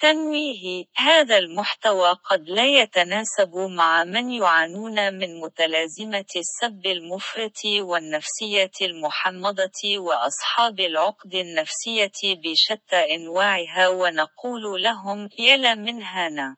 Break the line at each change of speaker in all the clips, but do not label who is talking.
تنويه هذا المحتوى قد لا يتناسب مع من يعانون من متلازمة السب المفرط والنفسية المحمضة وأصحاب العقد النفسية بشتى أنواعها ونقول لهم يلا من هنا.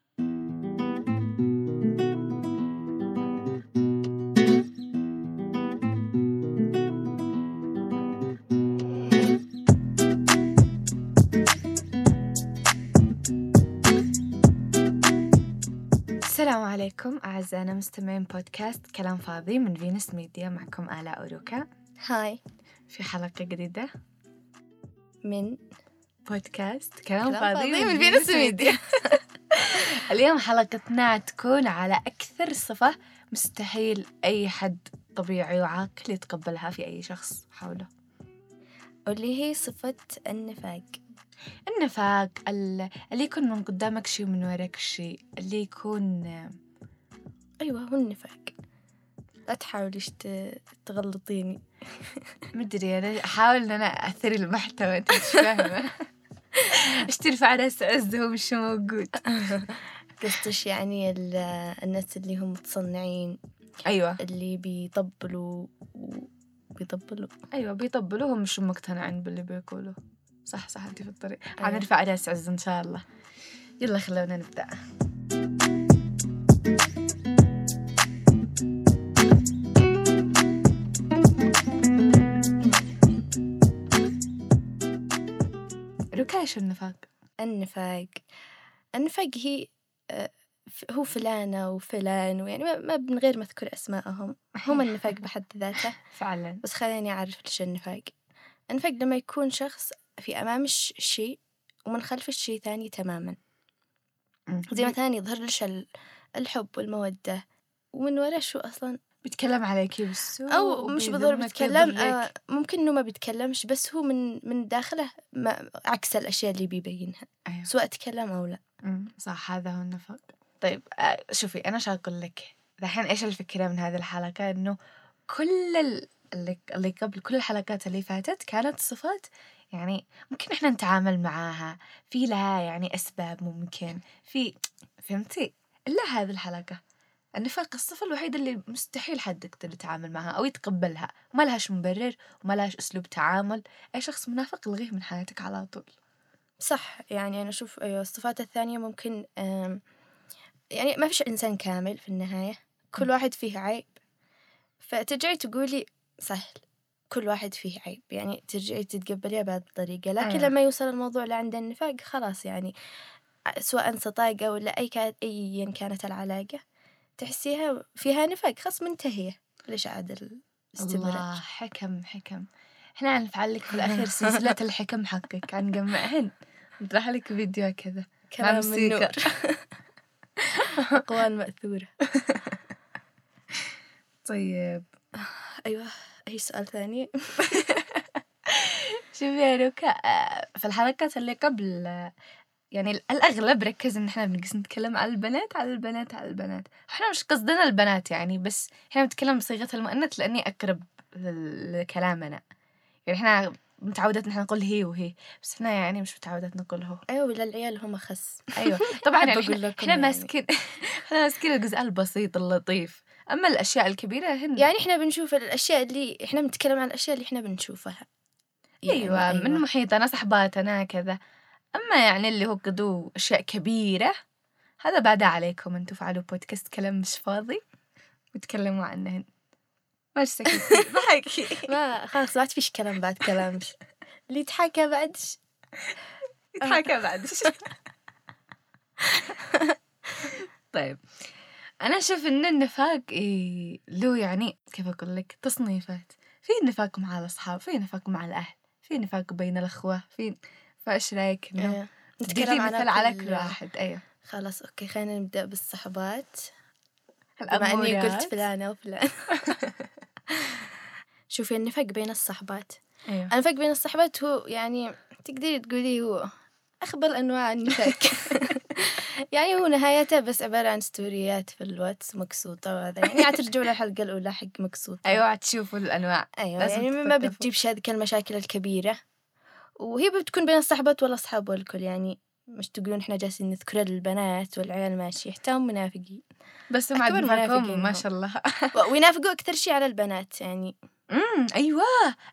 السلام عليكم أعزائنا مستمعين بودكاست كلام فاضي من فينوس ميديا معكم آلاء أوروكا.
Hi.
في حلقة جديدة
من
بودكاست كلام,
كلام
فاضي,
فاضي من فينوس ميديا.
اليوم حلقتنا تكون على أكثر صفة مستحيل أي حد طبيعي وعاقل يتقبلها في أي شخص حوله.
واللي هي صفة النفاق.
النفاق ال- اللي يكون من قدامك شيء ومن وراك شيء اللي يكون
أيوة هو النفاق. لا تحاوليش تغلطيني.
مدري أنا أحاول إن أنا أثري المحتوى أنت مش فاهمة. إيش ترفع رأس عز هو مش موجود
قصدش يعني ال- الناس اللي هم متصنعين؟
أيوة.
اللي بيطبلوا بيطبلوا.
أيوة بيطبلوهم مش مقتنعين باللي بيقولوا. صح صح أنت في الطريق.
أيوة.
حنرفع راس عز إن شاء الله. يلا خلونا نبدأ. ركا إيش النفاق؟
النفاق. النفاق هي آه، هو فلانة وفلان ويعني ما- من غير ما أذكر أسماءهم. هم النفاق بحد ذاته.
فعلا.
بس خليني أعرف إيش النفاق. النفاق لما يكون شخص في أمام الش- الشيء ومن خلف الشيء ثاني تماما. زي مثلا يظهر لش ال- الحب والمودة. ومن وراء شو أصلا؟
بيتكلم عليكي بالسوء
أو مش بالضرورة بيتكلم. آه ممكن إنه ما بيتكلمش بس هو من من داخله ما عكس الأشياء اللي بيبينها.
أيوة.
سواء تكلم أو لا.
صح هذا هو النفاق طيب آه، شوفي أنا شو أقول لك؟ الحين إيش الفكرة من هذه الحلقة؟ إنه كل ال- اللي اللي قبل كل الحلقات اللي فاتت كانت صفات يعني ممكن إحنا نتعامل معاها. في لها يعني أسباب ممكن. في فهمتي؟ إلا هذه الحلقة. النفاق الصفة الوحيدة اللي مستحيل حد يقدر يتعامل معها أو يتقبلها. وما لهاش مبرر وما لهاش أسلوب تعامل. أي شخص منافق الغيه من حياتك على طول.
صح. يعني أنا أشوف أيوة الصفات الثانية ممكن يعني ما فيش إنسان كامل في النهاية. كل واحد فيه عيب. فترجعي تقولي سهل. كل واحد فيه عيب يعني ترجعي تتقبليها بهذه الطريقة لكن
أيوة.
لما يوصل الموضوع لعند النفاق خلاص يعني سواء صداقة ولا أي كانت أيا كانت العلاقة تحسيها فيها نفاق خلاص منتهية. ليش عاد الاستمرار؟
الله حكم حكم. إحنا حنفعل لك في الأخير سلسلة الحكم حقك حنجمعهن نطرح لك فيديو كذا.
كلام من. نور. أقوال مأثورة.
طيب.
أيوة. أي سؤال ثاني
شوفي يا روكا آه، في الحلقات اللي قبل يعني الأغلب ركز إن إحنا بنقص نتكلم على البنات على البنات على البنات. إحنا مش قصدنا البنات يعني بس إحنا بنتكلم بصيغة المؤنث لأني أقرب لكلامنا يعني إحنا متعودات إن إحنا نقول هي وهي بس إحنا يعني مش متعودات نقول هو.
أيوة ولا العيال هم أخس
أيوه. طبعا يعني
إحنا,
إحنا
يعني.
ماسكين إحنا ماسكين الجزء البسيط اللطيف. أما الأشياء الكبيرة هن
يعني إحنا بنشوف الأشياء اللي إحنا بنتكلم عن الأشياء اللي إحنا بنشوفها. يعني
أيوه من محيطنا صحباتنا كذا. أما يعني اللي هو قدو أشياء كبيرة هذا بعدها عليكم أنتم فعلوا بودكاست كلام مش فاضي. وتكلموا عنهن ماش سكتي ضحكي
ما خلاص ما فيش كلام بعد كلام. اللي يتحكى بعدش.
يتحكى بعد طيب. أنا أشوف إن النفاق إيه له يعني كيف أقول لك تصنيفات. في نفاق مع الأصحاب في نفاق مع الأهل في نفاق بين الأخوة في فإيش رأيك إنه
إيه.
نتكلم مثل على كل واحد؟ أيوه.
خلاص أوكي خلينا نبدأ بالصحبات. بما
الأمورات.
قلت فلانة وفلان شوفي النفاق بين الصحبات.
أيوه.
النفاق بين الصحبات هو يعني تقدري تقولي هو أخبر أنواع النفاق. يعني هو نهايته بس عبارة عن ستوريات في الواتس مكسوطة وهذا. يعني ترجعوا للحلقة الأولى حق مكسوطة
أيوه تشوفوا الأنواع.
أيوة
لازم
يعني ما. بتجيبش هذيك المشاكل الكبيرة. وهي بتكون بين الصحبات والأصحاب والكل يعني مش تقولون إحنا جالسين نذكر البنات والعيال ماشي يحتاجون منافقين.
بس هم
أكبر منافقين
ما
هم.
شاء الله.
وينافقوا أكثر شيء على البنات يعني.
امم أيوه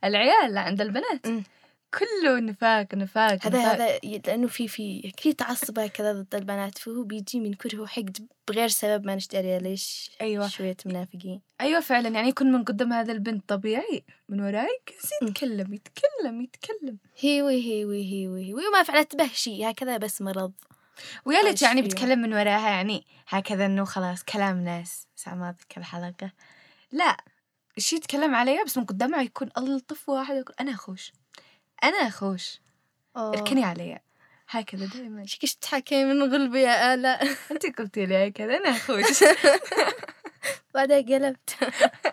العيال عند البنات.
أمم.
كله نفاق نفاق
هذا
نفاق.
هذا لأنه في في في تعصب كذا ضد البنات فهو بيجي من كره وحقد بغير سبب ما نشتري ليش
أيوة.
شوية منافقين
أيوه فعلا يعني يكون من قدام هذا البنت طبيعي من وراك
أمم.
يتكلم يتكلم يتكلم
هيوي هيوي هيوي هيوي وما فعلت به شيء هكذا بس مرض
ويا ليت
إيش
يعني؟ بتكلم من وراها يعني هكذا إنه خلاص كلام ناس ساعة ما ذكر الحلقة لا الشي يتكلم عليها بس من قدامها يكون ألطف واحد يقول أنا أخوش أنا أخوش اركني عليا. هكذا دائما
شكش تحكي من غلبي يا آلاء
أنت قلتي لي هكذا أنا أخوش
بعدها قلبت.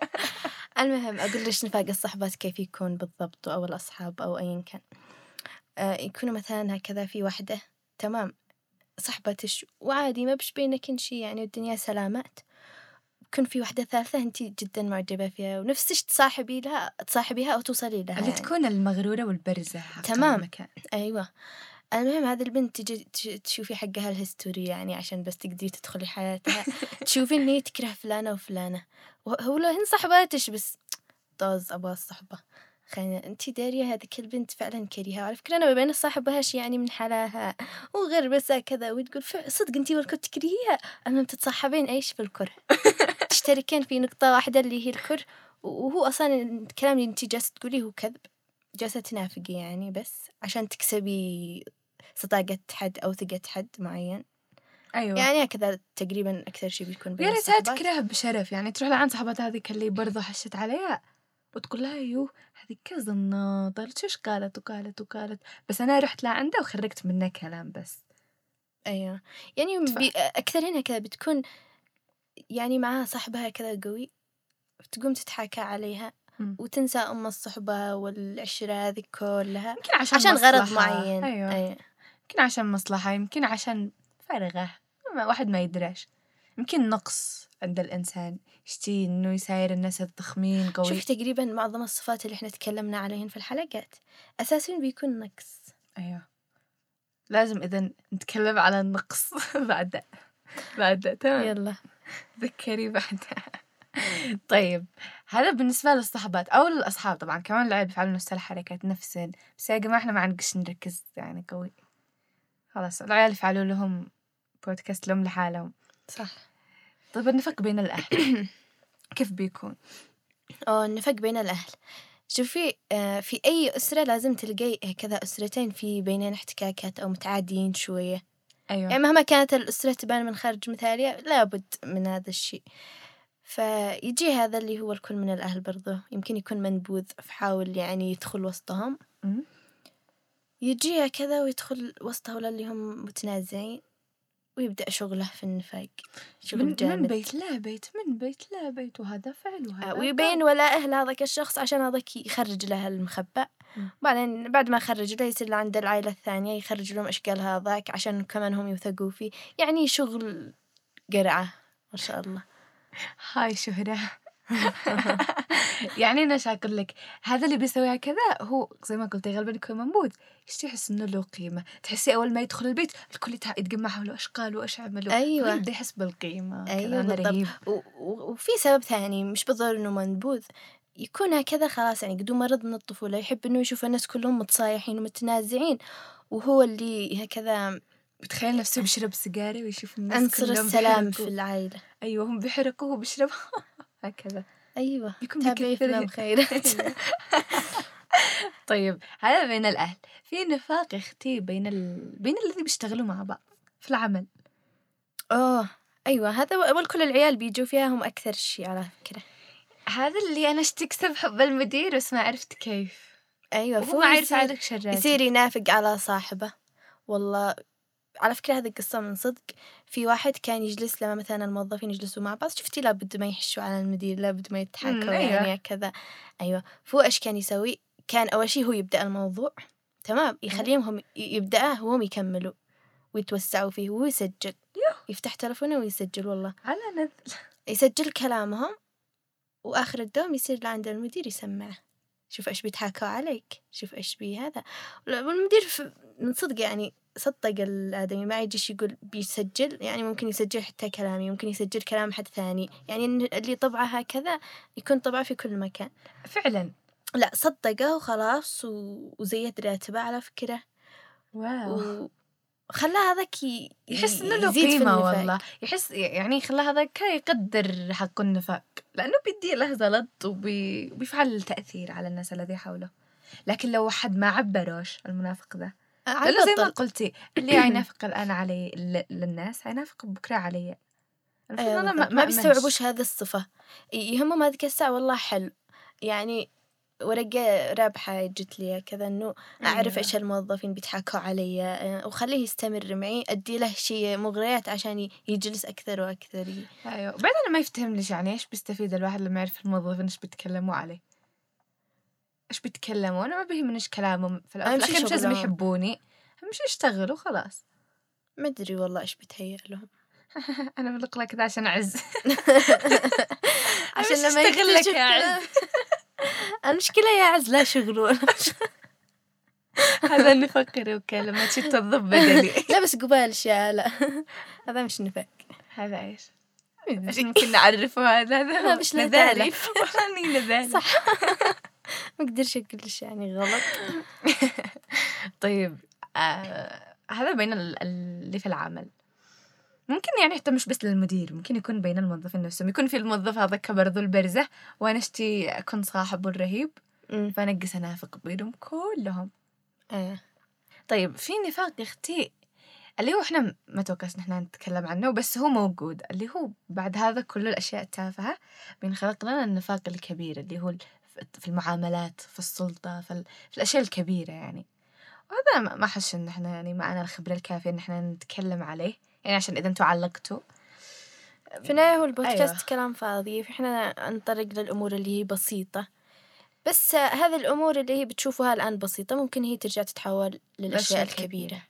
المهم أقول ليش نفاق الصحبات كيف يكون بالضبط أو الأصحاب أو أيا كان. آه يكونوا مثلا هكذا في واحدة تمام. صحبتش وعادي ما بش بينك شي يعني الدنيا سلامات. يكون في واحدة ثالثة أنت جدا معجبة فيها ونفسش تصاحبي لها تصاحبيها أو توصلي لها
اللي
يعني.
تكون المغرورة والبرزة حق
تمام.
المكان.
أيوة. المهم هذه البنت تجي تش- تشوفي حقها الهستوري يعني عشان بس تقدري تدخلي حياتها. تشوفي إن هي تكره فلانة وفلانة. وهو لو هن صحباتش بس. طاز أبغى الصحبة. خلينا انت دارية هذيك البنت فعلا كريهة. وعلى فكرة أنا ما بين الصاحبهاش يعني من حلاها. وغير بس كذا وتقول صدق انت والكل تكرهيها المهم تتصاحبين إيش في الكره. تشتركين في نقطة واحدة اللي هي الكره. وهو أصلا الكلام اللي انت جالسة تقوليه هو كذب. جالسة تنافقي يعني بس عشان تكسبي صداقة حد أو ثقة حد معين.
أيوة.
يعني هكذا تقريبا أكثر شيء بيكون بين
يا ريتها. تكرهها بشرف. يعني تروح لعند صاحبتها هذيك اللي برضو حشت عليها. وتقول لها يو هذيك كذا الناطر شوش قالت وقالت وقالت بس أنا رحت لعندها وخرجت منها كلام بس
أيوة يعني
تفهم.
بي... كذا بتكون يعني معاها صاحبها كذا قوي تقوم تتحاكى عليها. وتنسى أم الصحبة والعشرة هذه كلها
يمكن عشان
عشان غرض
مصلحة.
معين
أيوة.
أيوة.
يمكن عشان مصلحة يمكن عشان فارغة واحد ما يدراش يمكن نقص عند الإنسان يشتي إنه يساير الناس الضخمين قوي.
شوف تقريبا معظم الصفات اللي إحنا تكلمنا عليهن في الحلقات أساسا بيكون نقص.
أيوة. لازم إذا نتكلم على النقص بعد بعد تمام.
يلا.
تذكري بعدها طيب هذا بالنسبة للصحبات أو للأصحاب طبعا كمان العيال بيفعلوا نفس الحركات نفسن بس يا جماعة إحنا ما عنقش نركز يعني قوي. خلاص العيال يفعلوا لهم بودكاست لهم لحالهم.
صح.
طيب النفق بين الأهل كيف بيكون؟
أو النفاق بين الأهل. شوفي آه، في أي أسرة لازم تلقي كذا أسرتين في بينهم احتكاكات أو متعادين شوية.
أيوة.
يعني مهما كانت الأسرة تبان من خارج مثالية لابد من هذا الشيء. فيجي هذا اللي هو الكل من الأهل برضه. يمكن يكون منبوذ فحاول يعني يدخل وسطهم. يجيها كذا ويدخل وسط هؤلاء اللي هم متنازعين. ويبدأ شغله في النفاق شغل
من, من
جامد.
بيت لا بيت من بيت لا بيت وهذا فعل وهذا
آه، ويبين ولاءه لهذاك الشخص عشان هذاك يخرج له المخبأ. بعدين بعد ما خرج له يصير عند العائلة الثانية يخرج لهم إيش قال هذاك عشان كمان هم يوثقوا فيه. يعني شغل قرعة ما شاء الله.
هاي شهرة. يعني أنا أقول لك؟ هذا اللي بيسويها كذا هو زي ما قلتي غالبا يكون منبوذ. يشتي يحس إنه له قيمة؟ تحسي أول ما يدخل البيت الكل يتجمع حوله إيش قالوا إيش عملوا
أيوة.
يبدأ يحس
بالضبط. و- و- وفي سبب ثاني مش بالضرورة إنه منبوذ. يكون هكذا خلاص يعني قدو مرض من الطفولة يحب إنه يشوف الناس كلهم متصايحين ومتنازعين وهو اللي هكذا
بتخيل نفسه بيشرب سيجارة ويشوف الناس
عنصر
كلهم
السلام. في العائلة.
أيوة هم بيحرقوا وهو بيشرب هكذا.
أيوة
يكون
تابعي فيلم خيرات
طيب هذا بين الأهل. في نفاق يا أختي بين ال... بين الذي بيشتغلوا مع بعض في العمل؟
أوه أيوة هذا أول كل العيال بيجوا فيها هم أكثر شيء على فكرة.
هذا اللي أنا اشتكسب حب المدير بس ما عرفت كيف.
أيوة
وهو
فهو
ما عارف يساعدك شراتي
يصير ينافق على صاحبه. والله على فكرة هذه القصة من صدق في واحد كان يجلس لما مثلا الموظفين يجلسوا مع بعض شفتي لابد ما يحشوا على المدير لابد ما
مم،
يتحاكوا
أيوة.
يعني كذا أيوة. فهو إيش كان يسوي؟ كان أول شيء هو يبدأ الموضوع تمام؟ يخليهم هم يبدأه وهم يكملوا ويتوسعوا فيه وهو يسجل. يفتح تلفونه ويسجل والله.
على نذل.
يسجل كلامهم وآخر الدوم يصير لعند المدير يسمعه. شوف إيش بيتحاكوا عليك شوف إيش بي هذا. والمدير من صدق يعني صدق الآدمي ما يجيش يقول بيسجل يعني ممكن يسجل حتى كلامي ممكن يسجل كلام حد ثاني. يعني اللي طبعه هكذا يكون طبعه في كل مكان.
فعلا.
لا صدقه وخلاص وزيد راتبه على فكرة.
واو.
وخلاه هذاك
يحس إنه له
النفاق.
والله. يحس يعني خلى هذاك يقدر حق النفاق. لأنه بيدي له زلط وبي... وبيفعل تأثير على الناس الذي حوله. لكن لو حد ما عبروش المنافق ذا؟ لأنه زي ما. قلتي اللي ينافق الآن علي للناس هينافق بكرة علي.
أيوة
أنا
بالضبط. ما بيستوعبوش هذه الصفة. ي- يهمهم هذيك الساعة والله حلو. يعني ورقة رابحة جت لي كذا إنه أعرف
أيوة.
إيش الموظفين بيضحكوا علي آه، وخليه يستمر معي أدي له شيء مغريات عشان يجلس أكثر وأكثر ي-
أيوه. بعدين أنا ما يفتهم ليش يعني إيش بيستفيد الواحد لما يعرف الموظفين إيش بيتكلموا عليه؟ إيش بيتكلموا؟ أنا ما بيهمني إيش كلامهم. في الاخير مش لازم. يحبوني أهم شيء يشتغلوا خلاص.
ما أدري والله إيش بتهيأ لهم.
أنا بلق لك ذا عشان أعز.
عشان لما
أشتغل لك يا عز.
المشكلة يا عز لا شغل. ولا
هذا نفكر وكلمة شي توظف بدلي
لا بس قبال أشياء لا هذا مش نفاق
هذا إيش؟ إيش ممكن نعرفه هذا. هذا
مش
نذالة
صح. ما أقدرش أقول إيش يعني غلط.
طيب آه هذا بين ال- اللي في العمل. ممكن يعني حتى مش بس للمدير ممكن يكون بين الموظفين نفسهم. يكون في الموظف هذا كبر ذو البرزة وأنا اشتي اكون صاحبه الرهيب
أمم،
فانقص أنافق بينهم كلهم.
إيه.
طيب في نفاق يا أختي اللي هو إحنا ما إن إحنا نتكلم عنه بس هو موجود اللي هو بعد هذا كل الأشياء التافهة بينخلق لنا النفاق الكبير اللي هو في المعاملات في السلطة في. في الأشياء الكبيرة يعني وهذا ما احس إن إحنا يعني معنا الخبرة الكافية إن إحنا نتكلم عليه يعني عشان إذا أنتم علقتوا
في النهاية هو البودكاست
أيوة.
كلام فاضي فإحنا نطرق للأمور اللي هي بسيطة بس هذه الأمور اللي هي بتشوفوها الآن بسيطة ممكن هي ترجع تتحول للأشياء الكبيرة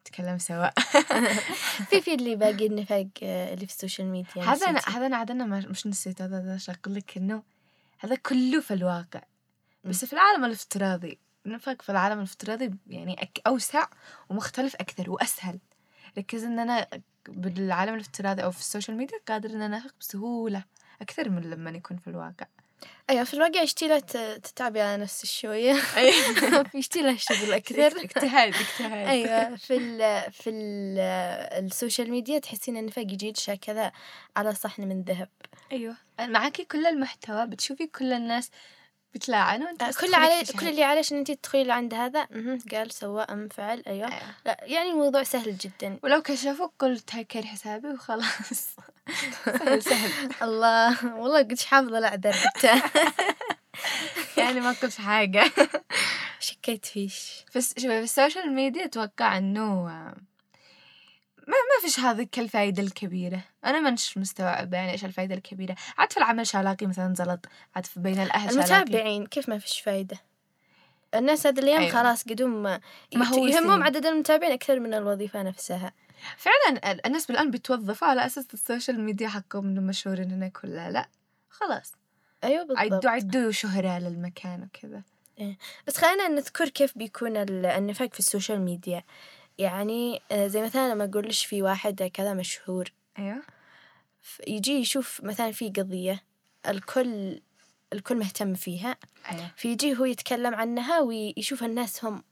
نتكلم سوا
في في اللي باقي النفاق اللي في ال social media
هذا أنا. هذا أنا عاد أنا ما- مش نسيت هذا إيش أقول لك إنه هذا كله في الواقع. بس في العالم الافتراضي النفاق في العالم الافتراضي يعني أك أوسع ومختلف أكثر وأسهل. ركز إن أنا بالعالم الافتراضي أو في ال social media قادر إن أنا انافق بسهولة أكثر من لما يكون في الواقع.
أيوة في الواقع يشتي لها ت- تتعبي على نفسك شوية يشتي لها شغل أكثر؟
اجتهاد اجتهاد.
أيوة في ال في ال ال social media تحسين النفاق يجي كذا على صحن من ذهب.
أيوه. معاكي كل المحتوى بتشوفي كل الناس بتلاعنوا بس
كل علي. كل اللي عليش ان انت تدخلي لعند هذا. قال سوى أم فعل. أيوه.
أيوة.
لا يعني الموضوع سهل جدا.
ولو كشفوك قلت هكر حسابي وخلاص. سهل سهل.
الله والله قلت حافظة. الاعذار حتى
يعني ما قلت حاجة.
شكيت فيش.
في الس- شوفي في السوشيال ميديا أتوقع إنه آه، ما ما فيش هذيك الفائدة الكبيرة. أنا ما نش مستوعبة يعني إيش الفائدة الكبيرة. عاد في العمل شالاقي مثلا زلط عاد في بين الأهل
المتابعين كيف ما فيش فايدة؟ الناس هذه الأيام
أيوة.
خلاص قد هم ما
مهووسين.
يهمهم عدد المتابعين أكثر من الوظيفة نفسها.
فعلا ال- الناس الآن بيتوظفوا على أساس ال social media حقهم إنه مشهورين هنا كلها لأ. خلاص.
أيوه بالضبط.
عدوا عدوا شهرة للمكان وكذا.
بس خلينا نذكر كيف بيكون ال- النفاق في ال social media. يعني آه، زي مثلا لما اقولش في واحد كذا مشهور.
أيوه.
يجي يشوف مثلا في قضية الكل الكل مهتم فيها.
أيوه.
فيجي هو يتكلم عنها ويشوف الناس هم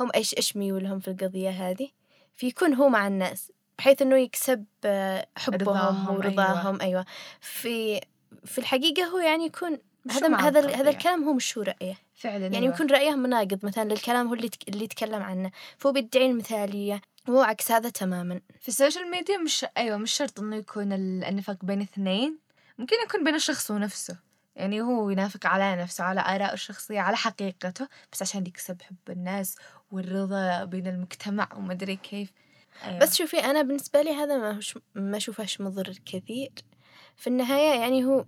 هم إيش إيش ميولهم في القضية هذه. فيكون هو مع الناس بحيث إنه يكسب آه، حبهم
رضاهم،
ورضاهم. أيوه. في في الحقيقة هو يعني يكون هذا هذا. هذا الكلام هو مش هو رأيه.
فعلا
يعني
أيوة.
يكون رأيه مناقض مثلا للكلام هو اللي اللي يتكلم عنه. فهو بيدعي المثالية وهو عكس هذا تماما.
في ال social media مش أيوه مش شرط إنه يكون ال- النفاق بين اثنين. ممكن يكون بين الشخص ونفسه. يعني هو ينافق على نفسه على آراءه الشخصية على حقيقته. بس عشان يكسب حب الناس والرضا بين المجتمع ومدري كيف. أيوة.
بس شوفي أنا بالنسبة لي هذا ما ما أشوفهش مضر كثير. في النهاية يعني هو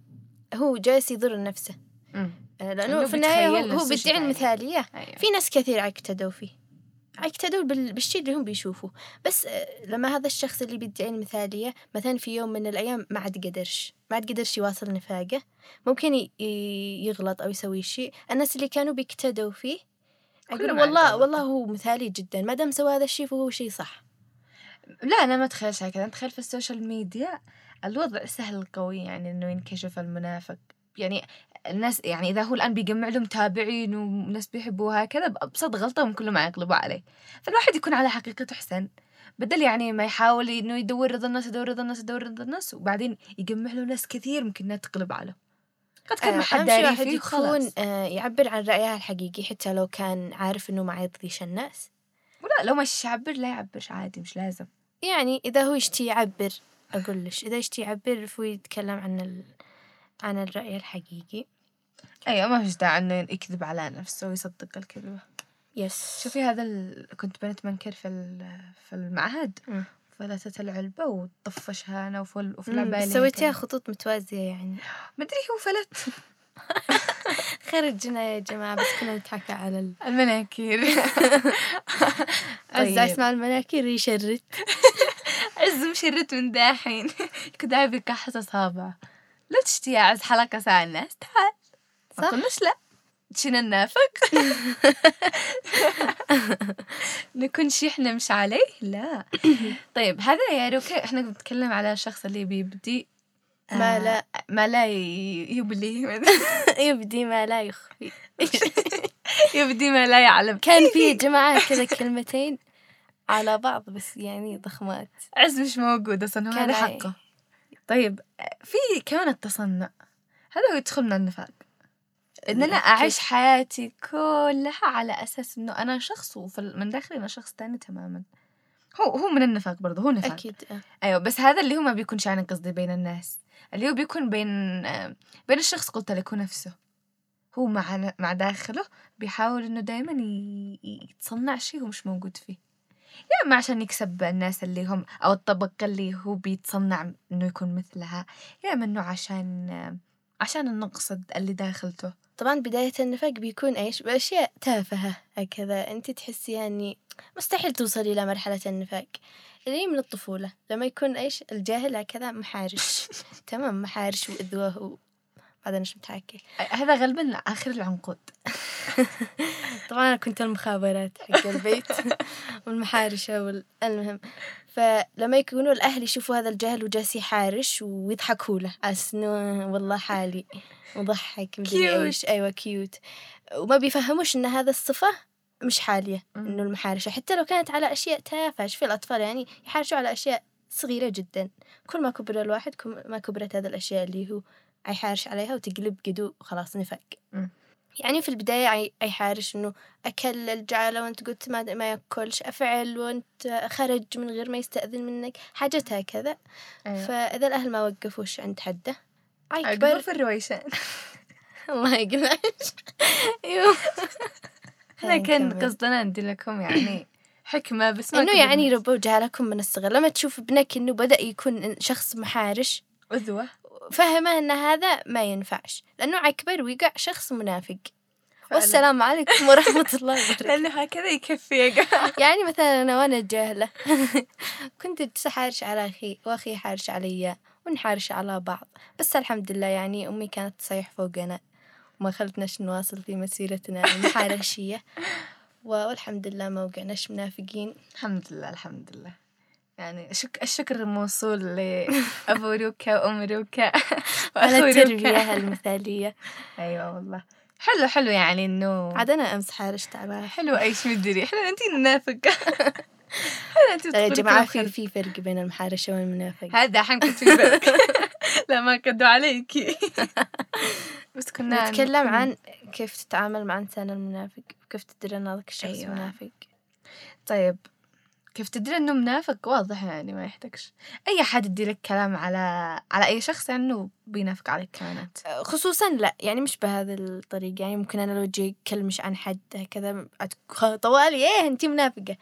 هو جالس يضر نفسه. آه، لأنه في النهاية هو, بيدعي المثالية.
أيوة.
في ناس كثير اقتدوا فيه. اقتدوا بال- بالشيء اللي هم بيشوفوه. بس آه، لما هذا الشخص اللي بيدعي المثالية مثلا في يوم من الأيام ما عاد قدرش. ما عاد قدرش يواصل نفاقه. ممكن يغلط أو يسوي شيء. الناس اللي كانوا بيقتدوا فيه أقول والله والله هو مثالي جدا. ما دام سوى هذا الشيء فهو شيء صح.
لا أنا ما أتخيلش هكذا أنا أتخيل في ال social media الوضع سهل قوي يعني إنه ينكشف المنافق. يعني الناس يعني إذا هو الآن بيجمع له متابعين وناس بيحبوه هكذا بأبسط غلطة هم كلهم يقلبوا عليه. فالواحد يكون على حقيقته أحسن. بدل يعني ما يحاول إنه يدور رضا الناس يدور رضا الناس يدور رضا الناس وبعدين يجمع له ناس كثير ممكن إنها تقلب عليه. قد كان
آه،
ما حد
أهم شيء
داري فيه
يكون آه، يعبر عن رأيه الحقيقي حتى لو كان عارف إنه ما يرضيش الناس.
ولا لو ما يعبر لا يعبرش عادي مش لازم.
يعني إذا هو يشتي يعبر. أقول لش إذا يشتي يعبر فهو يتكلم عن ال... عن الرأي الحقيقي.
أيوه ما فيش داعي إنه يكذب على نفسه ويصدق الكذبة.
يس.
شوفي هذا ال... كنت بنت منكر في ال... في المعهد. فلتت العلبة وطفشها
مم،
العباية
بس
اللي
سويتيها خطوط متوازية يعني.
ما أدري هو فلت.
خرجنا يا جماعة بس كنا نضحك على ال...
المناكير. طيب.
أسمع المناكير. يشرت
عز مشرت من داحين. كنت عايب يكحس اصابعه لا تشتي يا عز حلقة ساعة الناس. تعال. ما
صح.
قلناش لا. تشينا النافق نكون شي إحنا مش عليه؟ لا. طيب هذا يا روكا إحنا بنتكلم على الشخص اللي بيبدي
ما
آه،
لا
ما لا يبلي
يبدي ما لا يخفي.
يبدي ما لا يعلم.
كان في جماعة كذا كلمتين. على بعض بس يعني ضخمات.
عز مش موجود أصلا هو هذا. حقه. طيب في كمان التصنع. هذا هو يدخل من النفاق. إن
أنا؟
أعيش حياتي كلها على أساس إنه أنا شخص وفي ال- من داخلي أنا شخص تاني تماما. هو هو من النفاق برضه هو نفاق.
أكيد آه.
أيوه بس هذا اللي هو ما بيكونش يعني قصدي بين الناس. اللي هو بيكون بين آه، بين الشخص قلت لك هو نفسه هو مع مع داخله بيحاول إنه دائما يتصنع شيء هو مش موجود فيه. يا اما عشان يكسب الناس اللي هم أو الطبقة اللي هو بيتصنع إنه يكون مثلها. يا اما إنه عشان عشان النقص اللي داخلته.
طبعا بداية النفاق بيكون إيش؟ بأشياء تافهة هكذا. أنت تحسي اني مستحيل توصلي إلى مرحلة النفاق اللي من الطفولة لما يكون إيش؟ الجاهل هكذا محارش. تمام محارش وإذوة بعدين إيش متحكي
هذا غالبا آخر العنقود.
طبعا أنا كنت المخابرات حق البيت والمحارشة وال... المهم فلما يكونوا الأهل يشوفوا هذا الجاهل وجالس يحارش ويضحكوا له. إنه والله حالي. مضحك مدري
Cute.
إيش. أيوة كيوت وما بيفهموش إن هذا الصفة مش حالية. إنه المحارشة. حتى لو كانت على أشياء تافهة. شوفي الأطفال يعني يحارشوا على أشياء صغيرة جدا. كل ما كبر الواحد كل ما كبرت هذه الأشياء اللي هو يحارش عليها وتقلب قدو خلاص نفق.
مم.
يعني في البداية عي- يحارش إنه أكل الجعلة وأنت قلت ما ما يأكلش أفعل وأنت خرج من غير ما يستأذن منك حاجات هكذا
أيوة.
فإذا الأهل ما وقفوش عند حده؟ يكبر
في الرويشان
الله يقلعش. أيوه.
إحنا كان. قصدنا ندي لكم يعني حكمة بس ما
إنه
كنا
يعني. ربوا جعلكم من الصغر. لما تشوف ابنك إنه بدأ يكون شخص محارش.
أذوة
فهمه إن هذا ما ينفعش لأنه عكبر ويقع شخص منافق.
فعلاً.
والسلام عليكم ورحمة الله وبركاته.
لأنه هكذا يكفي
يعني مثلا أنا وأنا جاهلة كنت حارش على أخي وأخي حارش علي ونحارش على بعض. بس الحمد لله يعني أمي كانت تصيح فوقنا وما خلتناش نواصل في مسيرتنا المحارشية. والحمد لله ما وقعناش منافقين.
الحمد لله الحمد لله. يعني شك... الشكر موصول لأبو روكا وأم روكا
على التربية المثالية.
أيوة والله. حلو حلو يعني إنه
عاد أنا أمس حارشت على
حلو أيش مدري حلو أنتي منافق حلو أنتي
يا جماعة في. في فرق بين المحارشة والمنافق.
هذا حين كنت في بالك لا ما كدوا عليكي بس كنا
نتكلم عن كيف تتعامل مع إنسان المنافق وكيف تدري أن هذاك الشخص.
أيوة.
منافق.
طيب كيف تدري إنه منافق؟ واضح يعني ما يحتاجش. أي حد يدي لك كلام على على أي شخص يعني إنه بينافق عليك كانت
خصوصا لا يعني مش بهذا الطريقة. يعني ممكن أنا لو جي كلمش عن حد هكذا أت- طوالي إيه أنتي منافقة.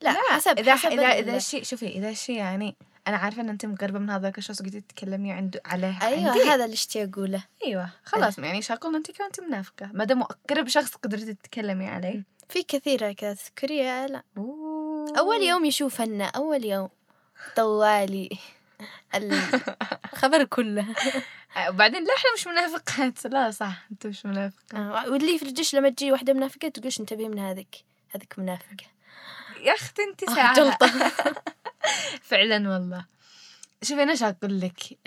لا, حسب
اذا
حسب
اذا إذا الشيء شوفي إذا الشيء يعني أنا عارفة إن انت مقربة من هذاك الشخص وقدرتي تتكلمي عنده عليه
أيوة
عندي.
هذا اللي اشتي أقوله.
أيوه خلاص يعني شاقل انت انت منافقة. ما دام أقرب شخص قدرتي تتكلمي عليه.
في كثير هكذا تذكري لا.
أوه.
أول يوم يشوفنا أول يوم. طوالي. الخبر كله.
آه، وبعدين لا إحنا مش منافقات. لا صح انت مش منافق
آه، واللي في الجيش لما تجي واحدة منافقة تقولش انتبهي من هذيك هذيك منافقة.
يا أختي أنت
آه،
ساعة.
جلطة.
فعلا والله. شوفي أنا إيش أقول لك؟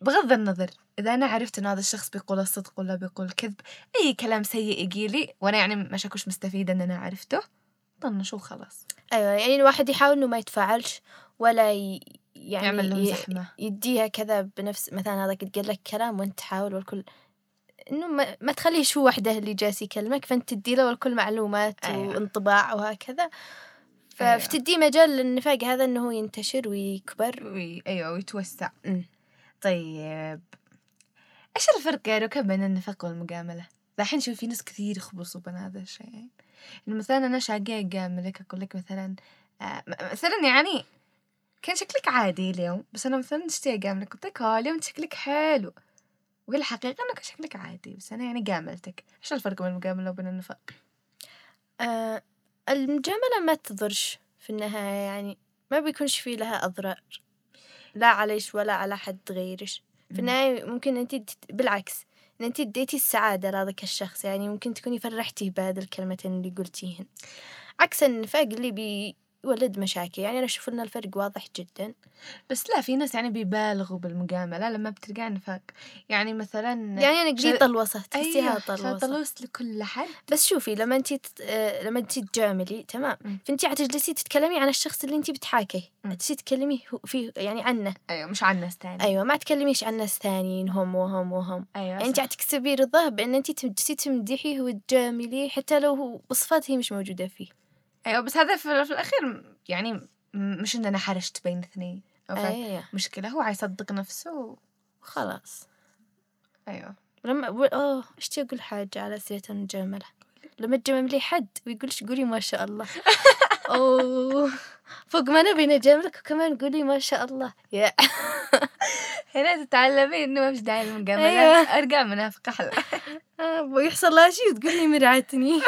بغض النظر إذا أنا عرفت إن هذا الشخص بيقول الصدق ولا بيقول كذب أي كلام سيء يجي لي وأنا يعني مش اكونش مستفيدة إن أنا عرفته. طنش وخلاص
أيوه يعني الواحد يحاول إنه ما يتفاعلش ولا ي... يعني
يعمل لهم زحمة.
يديها كذا بنفس مثلا هذاك يتقال لك كلام وأنت تحاول والكل إنه ما, ما تخليش هو وحده اللي جالس يكلمك فأنت تدي له والكل معلومات
أيوة.
وانطباع وهكذا.
أيوة.
فتدي مجال للنفاق هذا إنه هو ينتشر ويكبر.
وي... أيوه ويتوسع.
أمم.
طيب إيش الفرق يا ركب بين النفاق والمجامله الحين شوف في ناس كثير يخبصوا بين هذا الشيء. يعني مثلا أنا شاقية اجاملك أقول لك مثلا آه مثلا يعني كان شكلك عادي اليوم بس أنا مثلا اشتي اجاملك قلت لك آه اليوم شكلك حلو. وهي الحقيقة انه كان شكلك عادي بس أنا يعني جاملتك إيش الفرق بين المجاملة وبين النفاق؟
آه المجاملة ما تضرش في النهاية يعني ما بيكونش في لها أضرار. لا عليش ولا على حد غيرش. في. النهاية ممكن أنت بالعكس. إن أنت اديتي السعادة لهذاك الشخص يعني ممكن تكوني فرحتيه بهذه الكلمتين اللي قلتيهن. عكس النفاق اللي بيولد مشاكل يعني أنا أشوف إن الفرق واضح جدا.
بس لا في ناس يعني بيبالغوا بالمجاملة لما بتلقى نفاق. يعني مثلا
يعني أنا
شل-
طلوسة تحسيها طلوسة
طلوس لكل حد.
بس شوفي لما انت تت... آه، لما انت تجاملي تمام؟
مم.
فانت حتجلسي تتكلمي عن الشخص اللي انت بتحاكيه. تجلسي تتكلمي هو- فيه يعني عنه.
أيوه مش عن ناس تاني
أيوه ما تكلميش عن ناس ثانيين هم وهم وهم.
أيوه
يعني انت
صح.
حتكسبي رضاه بأن انت تجلسي تمدحيه وتجامليه حتى لو هو بصفات هي مش موجودة فيه.
أيوه بس هذا في, في الأخير يعني مش إن أنا حرشت بين اثنين؟
أيوه
مشكلة هو عيصدق نفسه و...
خلاص.
أيوه.
لما. أوه اشتي أقول حاجة على سيرة المجامله لما تجاملي حد ويقولش قولي ما شاء الله. أوه. فوق ما نبي نجاملك وكمان قولي ما شاء الله. يا.
هنا تتعلمي إنه ما فيش داعي للمجاملة
أيوة.
ارجع منافقة حلا
آه، ويحصل لها شيء وتقول لي مرعتني.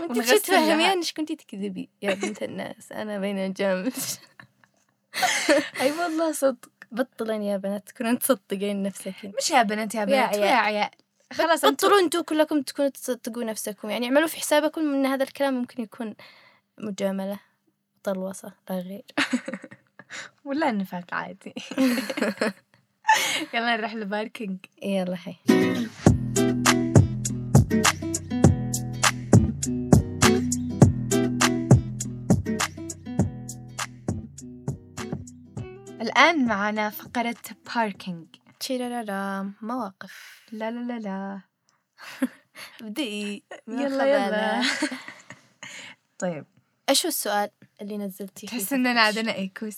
وانت مش تفهمي
لها.
انك كنتي تكذبي. يا بنت الناس أنا بين الجامل
أي والله صدق.
بطلن يا بنات تكونون تصدقين نفسكن.
مش يا بنات يا بنات
يا
يا عيال. خلاص
بطلوا أنتوا كلكم تكونوا تصدقوا نفسكم. يعني اعملوا في حسابكم إن هذا الكلام ممكن يكون مجاملة طلوسة لا غير.
ولا النفاق عادي. يلا نروح لباركينج.
يلا هي
الآن معنا فقرة باركينج
تشيرارام مواقف.
لا لا لا لا.
ابدئي
يلا يلا. طيب.
إيش هو السؤال اللي نزلتي فيه؟
تحس إننا عندنا ايكو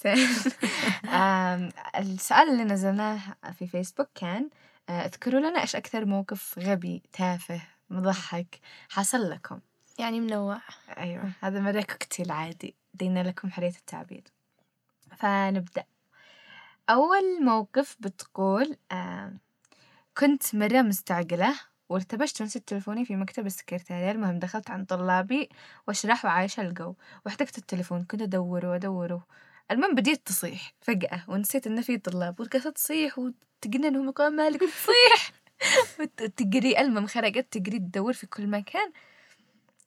آم، السؤال اللي نزلناه في فيسبوك كان آه، اذكروا لنا إيش أكثر موقف غبي تافه مضحك حصل لكم؟
يعني منوع.
أيوه هذا مرة كوكتيل عادي دينا لكم حرية التعبير. فنبدأ. أول موقف بتقول كنت مرة مستعجلة وارتبشت ونسيت تلفوني في مكتب السكرتارية المهم دخلت عند طلابي واشرح وعايشة الجو واحتجت التلفون كنت أدوره وأدوره. المهم بديت تصيح فجأة ونسيت إن في طلاب ورقصت تصيح وتجنن وهم مالك وتصيح وتجري المهم خرجت تجري تدور في كل مكان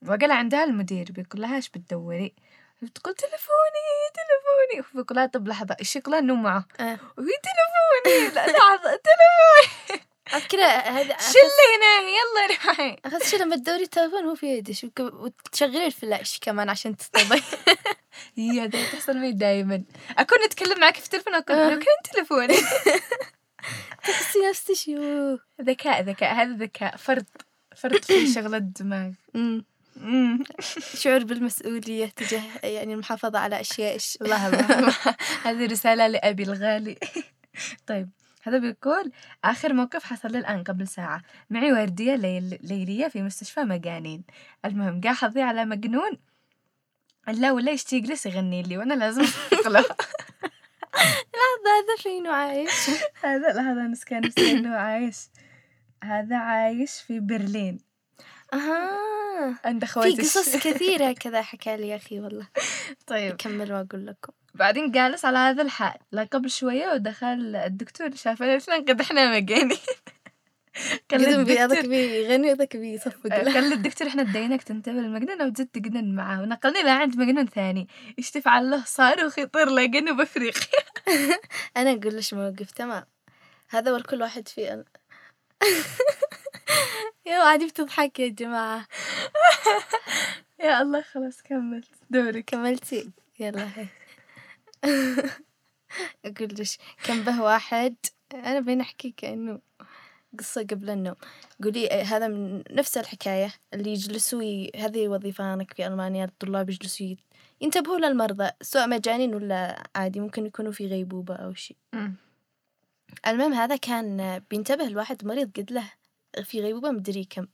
وقال عندها المدير بيقول لها إيش بتدوري؟ بتقول تلفوني تلفوني بيقول لها طب لحظة يقول انه معه.
آه.
وهي تلفوني لا لحظة تلفوني
كذا هذا
شلي هنا. يلا روحي.
أخذ شي لما تدوري التلفون هو في يدش وك- وتشغلي الفلاش كمان عشان تصطبي
هي هذا تحصل معي دائما أكون اتكلم معك في التلفون أقول
آه.
لو كان تلفوني
تحسي نفسك شو؟
ذكاء ذكاء. هذا ذكاء فرط فرط في شغلة الدماغ.
شعور بالمسؤولية تجاه يعني المحافظة على أشياء إيش؟
الله الله هذه رسالة لأبي الغالي. طيب هذا بيقول آخر موقف حصل لي الآن قبل ساعة. معي وردية ليل... ليلية في مستشفى مجانين. المهم قاع حظي على مجنون. لا ولا يشتي يجلس يغني لي وأنا لازم أقله
هذا هذا فينه عايش
هذا هذا نسكن نسكن عايش هذا عايش في برلين.
أها
عند
في
خواتي
قصص كثيرة كذا حكى لي يا أخي والله.
طيب.
أكمل وأقول لكم.
بعدين جالس على هذا الحال. لا قبل شوية ودخل الدكتور. شافنا الاثنين قد إحنا مجاني قال
قدم بي هذاك
الدكتور
بيغني هذاك بيصفق
قال الدكتور إحنا اديناك تنتبه للمجنون وتزيد تجنن معاه ونقلني لعند مجنون ثاني. إيش تفعل له صاروخ يطير له جنوب افريقيا
أنا أقول ليش موقف تمام. هذا والكل واحد في ال... يا عادي بتضحك يا جماعة.
يا الله خلاص كملت. دورك.
كملتي؟ يلا. هي أقول لش كان به واحد؟ أنا بين أحكي كأنه قصة قبل النوم. قولي آه، هذا من نفس الحكاية اللي يجلسوا. هذه وظيفة هناك في ألمانيا الطلاب يجلسوا. ينتبهوا للمرضى سواء مجانين ولا عادي ممكن يكونوا في غيبوبة أو شيء. المهم هذا كان بينتبه لواحد مريض قد له. في غيبوبة مدري كم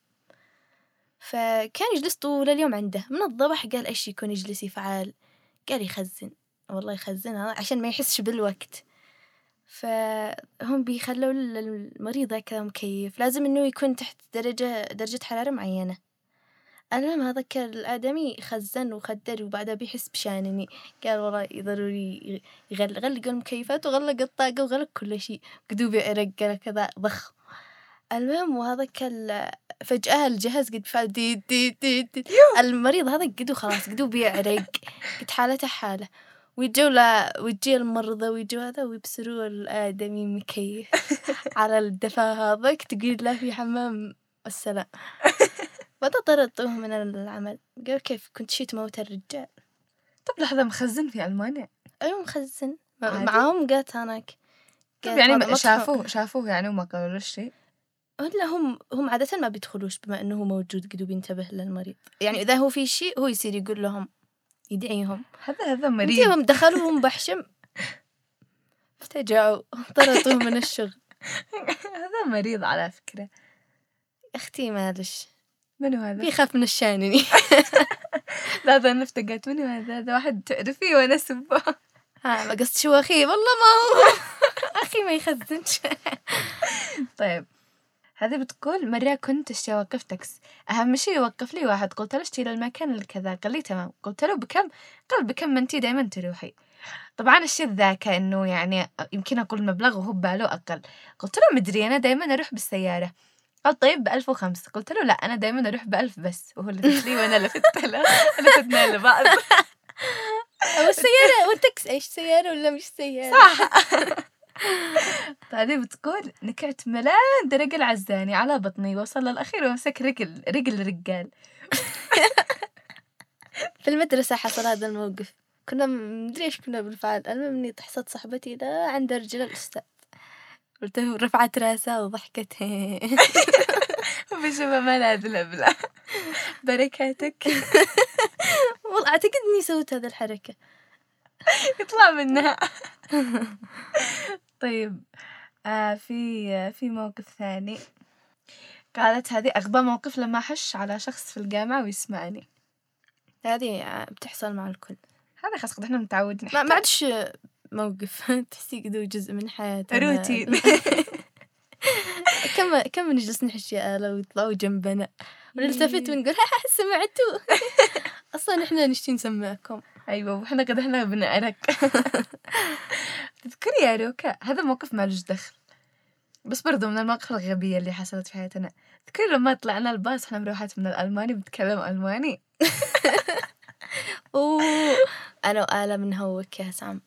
فكان يجلس طول اليوم عنده. من الضبح قال إيش يكون يجلس يفعل؟ قال يخزن. والله يخزن هذا عشان ما يحسش بالوقت. فهم بيخلوا المريض كذا مكيف. لازم إنه يكون تحت درجة درجة حرارة معينة. المهم هذاك الآدمي خزن وخدر وبعدها بيحس بشانني. قال والله ضروري يغل غلق المكيفات وغلق الطاقة وغلق كل شيء. قدوب يعرق قال كذا ضخ. المهم وهذاك ال- فجأة الجهاز قد فعل دي دي دي, دي. المريض هذا قدو خلاص قدو بيعرق قد حالته حالة. ويجوا لا ويجي المرضى ويجوا هذا ويبصروا الآدمي مكيف على الدفا هذاك تقول له في حمام السلام. بعدها طردوه من العمل. قال كيف؟ كنت شي تموت الرجال.
طب لحظة مخزن في ألمانيا؟
أيوة مخزن. معاهم قالت هناك.
طب يعني. شافوه شافوه يعني وما قالوا له شيء؟
هلا هم هم عادة ما بيدخلوش بما إنه هو موجود. قدو بينتبه للمريض. يعني إذا هو في شيء هو يصير يقول لهم يدعيهم.
هذا هذا مريض.
هم دخلوا؟ وهم بحشم. افتجعوا طردوه من الشغل.
هذا مريض على فكرة.
أختي معلش.
منو هذا؟
بيخاف من الشانني.
لا هذا أنا افتقدت منو هذا؟ هذا واحد تعرفيه وأنا سبه.
ها ما قصد شو أخي. والله ما هو. أخي ما يخزنش.
طيب. هذه بتقول مرة كنت اشتري اوقف تاكس أهم شيء يوقف لي واحد. قلت له اشتري المكان الكذا. قال لي تمام. قلت له بكم؟ قال بكم ما انتي دايما تروحي. طبعا الشيء ذاك إنه يعني يمكن أقول مبلغ وهو بباله أقل. قلت له مدري أنا دايما أروح بالسيارة. قال طيب بألف وخمسة قلت له لا أنا دايما أروح بألف بس. وهو لفت لي وأنا لفت له. لفتنا لبعض.
أو السيارة والتاكس إيش سيارة ولا مش سيارة؟
صح. هذه بتقول نكعت ملان درج العزاني على بطني وصل للأخير ومسك رجل رجل رجال
في المدرسة حصل هذا الموقف. كنا مدري إيش كنا بالفعل. المهم إني تحصلت صاحبتي لا عند رجل الأستاذ. قلت له رفعت راسها وضحكت.
بشوفه ما لا الأبلة بركاتك.
والله أعتقد إني سويت هذه الحركة.
يطلع منها. طيب آه في آه في موقف ثاني. قالت هذه أغبى موقف لما أحش على شخص في الجامعة ويسمعني.
هذه ع- بتحصل مع الكل.
هذا خلاص إحنا متعودين
ما عادش موقف. تحسي كذا جزء من حياتنا.
روتين.
كم كم نجلس نحش يا آلة ويطلعوا جنبنا؟ ونلتفت ونقول ها سمعتوا أصلا إحنا نشتي نسمعكم.
أيوه وإحنا قد إحنا بنعرك تذكري يا روكا هذا موقف مالوش دخل. بس برضو من المواقف الغبية اللي حصلت في حياتنا. تذكري لما طلعنا الباص إحنا مروحات من الألماني بتكلم ألماني؟
أوه أنا وآلة بنهوك يا سام.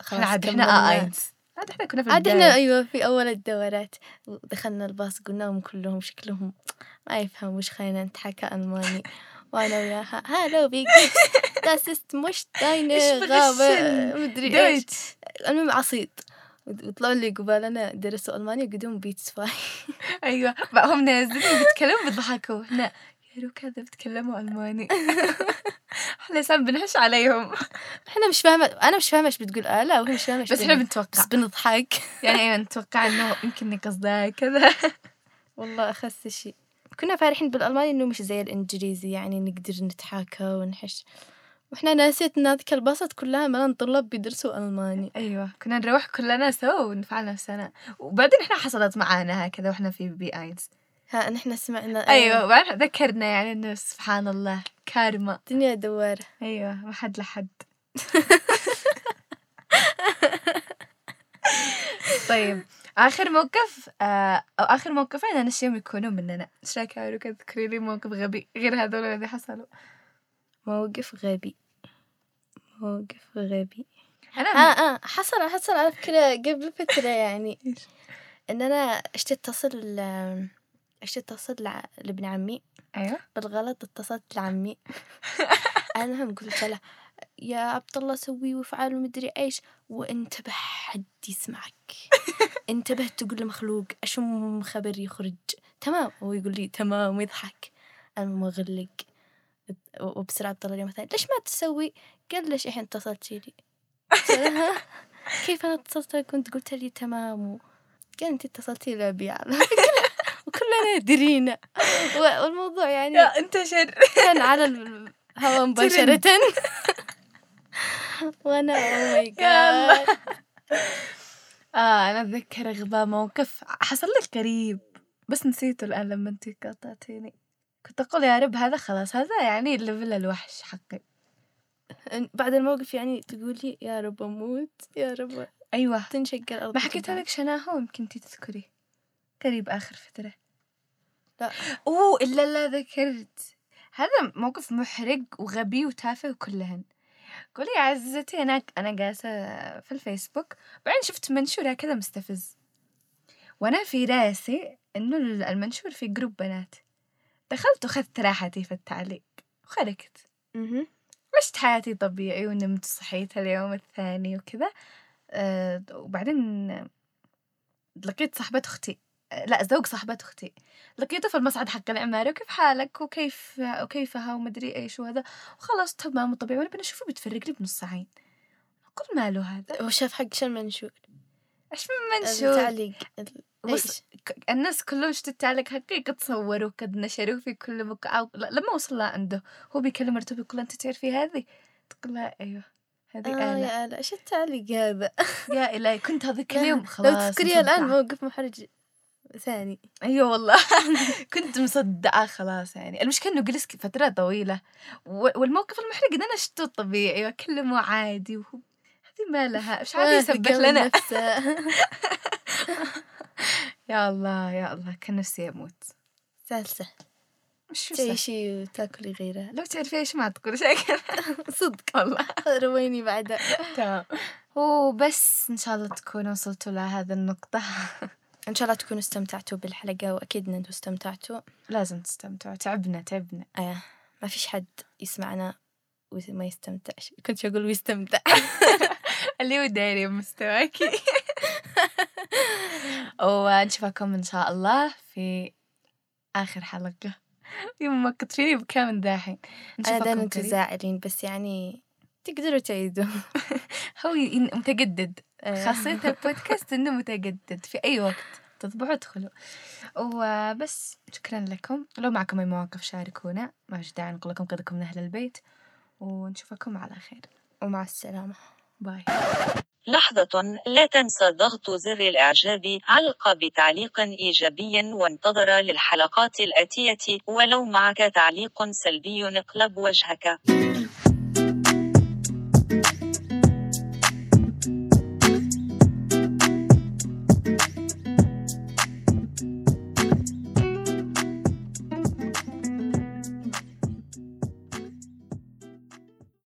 إحنا عاد. إحنا اينس عاد إحنا كنا في
عاد. إحنا أيوه في أول الدورات. دخلنا الباص قلنا لهم كلهم شكلهم ما يفهموا وش خلينا نتحكى ألماني. وأنا وياها هالو بيك das ist مش داينة
غابة؟
مدري
إيش.
المهم عصيد وطلعوا اللي قبالنا درسوا الماني وقدهم B
zwei. أيوه. هم نازلين بيتكلموا بيضحكوا. إحنا يا روكا هذا بيتكلموا ألماني. إحنا سام بنحش عليهم.
إحنا مش فاهمة أنا مش فاهمة إيش بتقول آلة وهي مش فاهمة
بس
إحنا.
بنتوقع.
بس بنضحك.
يعني أيوه نتوقع إنه يمكن قصدها كذا.
والله أخس شيء. كنا فرحين بالألماني إنه مش زي الإنجليزي يعني نقدر نتحاكى ونحش. وإحنا ناسيتنا ذيك البسط كلها ما طلاب بيدرسوا ألماني.
أيوة كنا نروح كلنا سوا ونفعل نفسنا. وبعدين إحنا حصلت معانا هكذا وإحنا في بي آينز
ها نحن سمعنا
أيوة. أيوة، وبعدين ذكرنا يعني إنه سبحان الله كارما.
الدنيا دوارة
أيوة ما حد لحد. طيب. آخر موقف آه أو آخر موقفين أنا الشيء يكونون مننا. إيش رأيك يا كذا تذكري لي موقف غبي غير هذول اللي حصلوا.
موقف غبي. موقف غبي.
أنا
آه آه حصل حصل على فكرة قبل فترة يعني. إن أنا اشتي اتصل اشتي اتصل لع- لابن عمي.
أيوه.
بالغلط اتصلت لعمي. المهم قلت له يا عبد الله سوي وافعل ومدري إيش وانتبه حد يسمعك. انتبه تقول لمخلوق أشم خبر يخرج. تمام؟ هو يقول لي تمام ويضحك. أنا مغلق وبسرعة طلع لي مثلا ليش ما تسوي؟ قال ليش الحين اتصلتي لي؟ قلت له، "ها؟ كيف أنا اتصلت؟ لك وانت قلت لي تمام و... قال أنت اتصلتي لي ابي على وكلنا درينا والموضوع يعني
يا أنت شر
كان على الهواء مباشرة. وأنا
oh my.
God
آه أنا أتذكر غباء موقف حصل لك قريب بس نسيته الآن لما أنت قاطعتيني. كنت أقول يا رب هذا خلاص هذا يعني ليفل الوحش حقي.
بعد الموقف يعني تقول لي يا رب أموت يا رب
أيوه.
تنشق الأرض
ما حكيت لك شناهو يمكن انتي تذكري. قريب آخر فترة.
لا.
أوه إلا لا ذكرت. هذا موقف محرج وغبي وتافه وكلهن قولي يا عزتي أنا أنا جالسة في الفيسبوك. بعدين شفت منشور كذا مستفز. وأنا في رأسي إنه المنشور في جروب بنات. دخلت وخذت راحتي في التعليق. وخرجت. عشت حياتي طبيعي ونمت صحيت اليوم الثاني وكذا أه وبعدين لقيت صاحبة أختي. لا زوج صاحبة أختي. لقيته في المصعد حق العمارة وكيف حالك؟ وكيف وكيفها؟ ومدري إيش وهذا. وخلاص تمام وطبيعي وأنا بنشوفه بتفرق لي بنص عين أقول ماله هذا؟
هو شاف حق شو المنشور
إيش من منشور؟
تعليق.
بص
إيش؟
ك- الناس كلهم تعلق حقي قد صوروا قد نشروه في كل مكان لا لما وصل عنده. هو بيكلم مرته بيقول أنت تعرفي هذه؟ تقول لها أيوه هذه
آه
آلة
يا آلا إيش التعليق هذا؟
يا إلهي كنت هذاك اليوم
لو
خلاص
تذكريها الآن. موقف محرج. ثاني.
أيوة والله. كنت مصدعة خلاص يعني. المشكلة إنه جلس فترة طويلة. و- والموقف المحرج إن أنا شفته طبيعي وأكلمه عادي وهو هذه ما لها. إيش عادي
تقبل
لنا. يا الله يا الله. كان نفسي أموت.
سالسة
مش
تعيشي وتاكلي غيرها.
لو تعرفي إيش ما تقول شيء
صدق.
والله.
رويني بعدها.
تمام. وبس إن شاء الله تكونوا وصلتوا لهذا النقطة.
إن شاء الله تكونوا استمتعتوا بالحلقة وأكيد إن أنتوا استمتعتوا.
لازم تستمتعوا تعبنا تعبنا.
آه ما فيش حد يسمعنا وما يستمتعش. كنت أقول ويستمتع.
اللي هو دايري مستواكي ونشوفكم إن شاء الله في آخر حلقة. يوم ما كنت فيني بكام داحين.
أنا
قريب.
تزاعلين بس يعني تقدروا تعيدوا.
هو متجدد.
آه.
خاصية البودكاست إنه متجدد في أي وقت. تطبعوا ادخلوا وبس شكرا لكم. لو معكم أي مواقف شاركونا ما فيش داعي نقول لكم قدكم من أهل البيت. ونشوفكم على خير.
ومع السلامة.
باي.
لحظة لا تنسى ضغط زر الإعجاب علق بتعليق إيجابي وانتظر للحلقات الآتية ولو معك تعليق سلبي اقلب وجهك.